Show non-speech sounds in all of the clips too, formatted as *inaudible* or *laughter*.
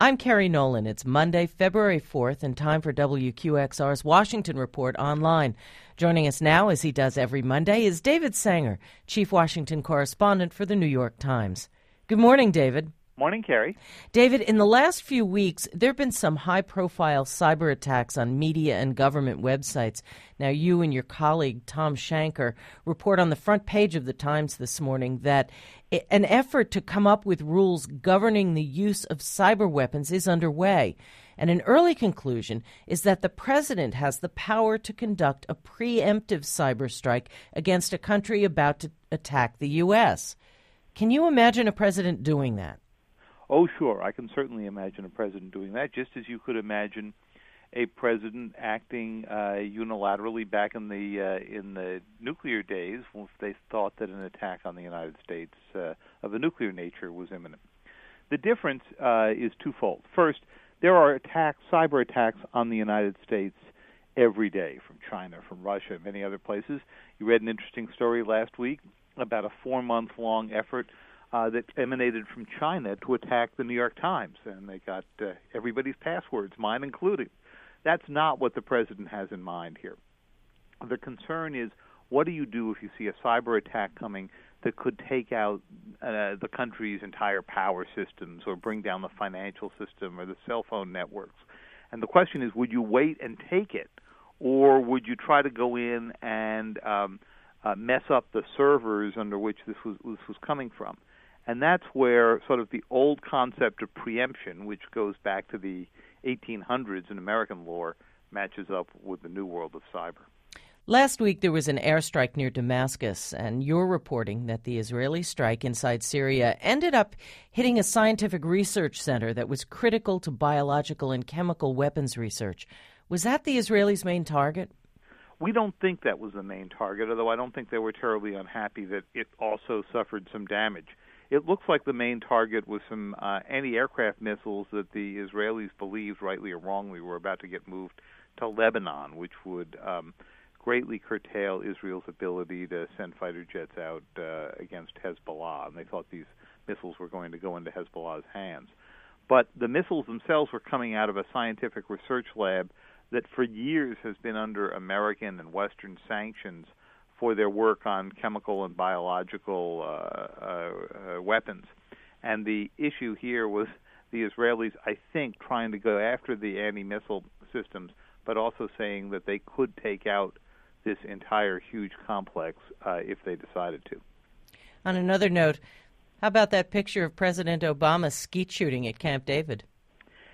I'm Kerry Nolan. It's Monday, February 4th, and time for WQXR's Washington Report online. Joining us now, as he does every Monday, is David Sanger, Chief Washington Correspondent for the New York Times. Good morning, David. Morning, Kerry. David, in the last few weeks, there have been some high profile cyber attacks on media and government websites. Now, you and your colleague, Thom Shanker, report on the front page of the Times this morning that an effort to come up with rules governing the use of cyber weapons is underway. And an early conclusion is that the president has the power to conduct a preemptive cyber strike against a country about to attack the U.S. Can you imagine a president doing that? Oh, sure. I can certainly imagine a president doing that, just as you could imagine a president acting uh, unilaterally back in the uh, in the nuclear days, once they thought that an attack on the United States uh, of a nuclear nature was imminent. The difference uh, is twofold. First, there are attacks, cyber attacks on the United States every day from China, from Russia, many other places. You read an interesting story last week about a four-month-long effort uh, that emanated from China to attack the New York Times, and they got uh, everybody's passwords, mine included. That's not what the president has in mind here. The concern is what do you do if you see a cyber attack coming that could take out uh, the country's entire power systems or bring down the financial system or the cell phone networks? And the question is, would you wait and take it, or would you try to go in and um, uh, mess up the servers under which this was this was coming from? And that's where sort of the old concept of preemption, which goes back to the 1800s in American lore, matches up with the new world of cyber. Last week, there was an airstrike near Damascus, and you're reporting that the Israeli strike inside Syria ended up hitting a scientific research center that was critical to biological and chemical weapons research. Was that the Israelis' main target? We don't think that was the main target, although I don't think they were terribly unhappy that it also suffered some damage. It looks like the main target was some uh, anti-aircraft missiles that the Israelis believed, rightly or wrongly, were about to get moved to Lebanon, which would um, greatly curtail Israel's ability to send fighter jets out uh, against Hezbollah. And they thought these missiles were going to go into Hezbollah's hands. But the missiles themselves were coming out of a scientific research lab that for years has been under American and Western sanctions for their work on chemical and biological uh, uh, uh, weapons. And the issue here was the Israelis, I think, trying to go after the anti missile systems, but also saying that they could take out this entire huge complex uh, if they decided to. On another note, how about that picture of President Obama skeet shooting at Camp David?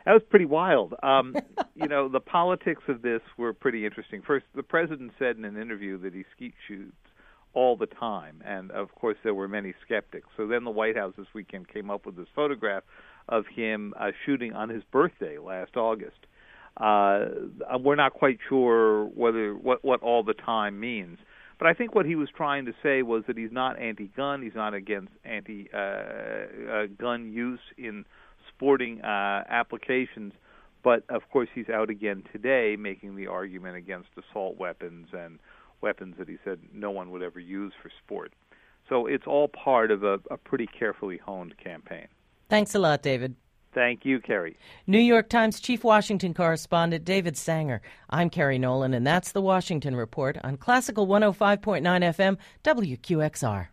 That was pretty wild. Um, *laughs* you know, the politics of this were pretty interesting. First, the president said in an interview that he skeet shoots all the time, and of course there were many skeptics. So then the White House this weekend came up with this photograph of him uh, shooting on his birthday last August. Uh, we're not quite sure whether what what all the time means. But I think what he was trying to say was that he's not anti-gun. He's not against anti-gun uh, uh, use in sporting uh, applications. But of course, he's out again today making the argument against assault weapons and weapons that he said no one would ever use for sport. So it's all part of a, a pretty carefully honed campaign. Thanks a lot, David. Thank you, Kerry. New York Times Chief Washington Correspondent David Sanger. I'm Kerry Nolan, and that's the Washington Report on Classical 105.9 FM, WQXR.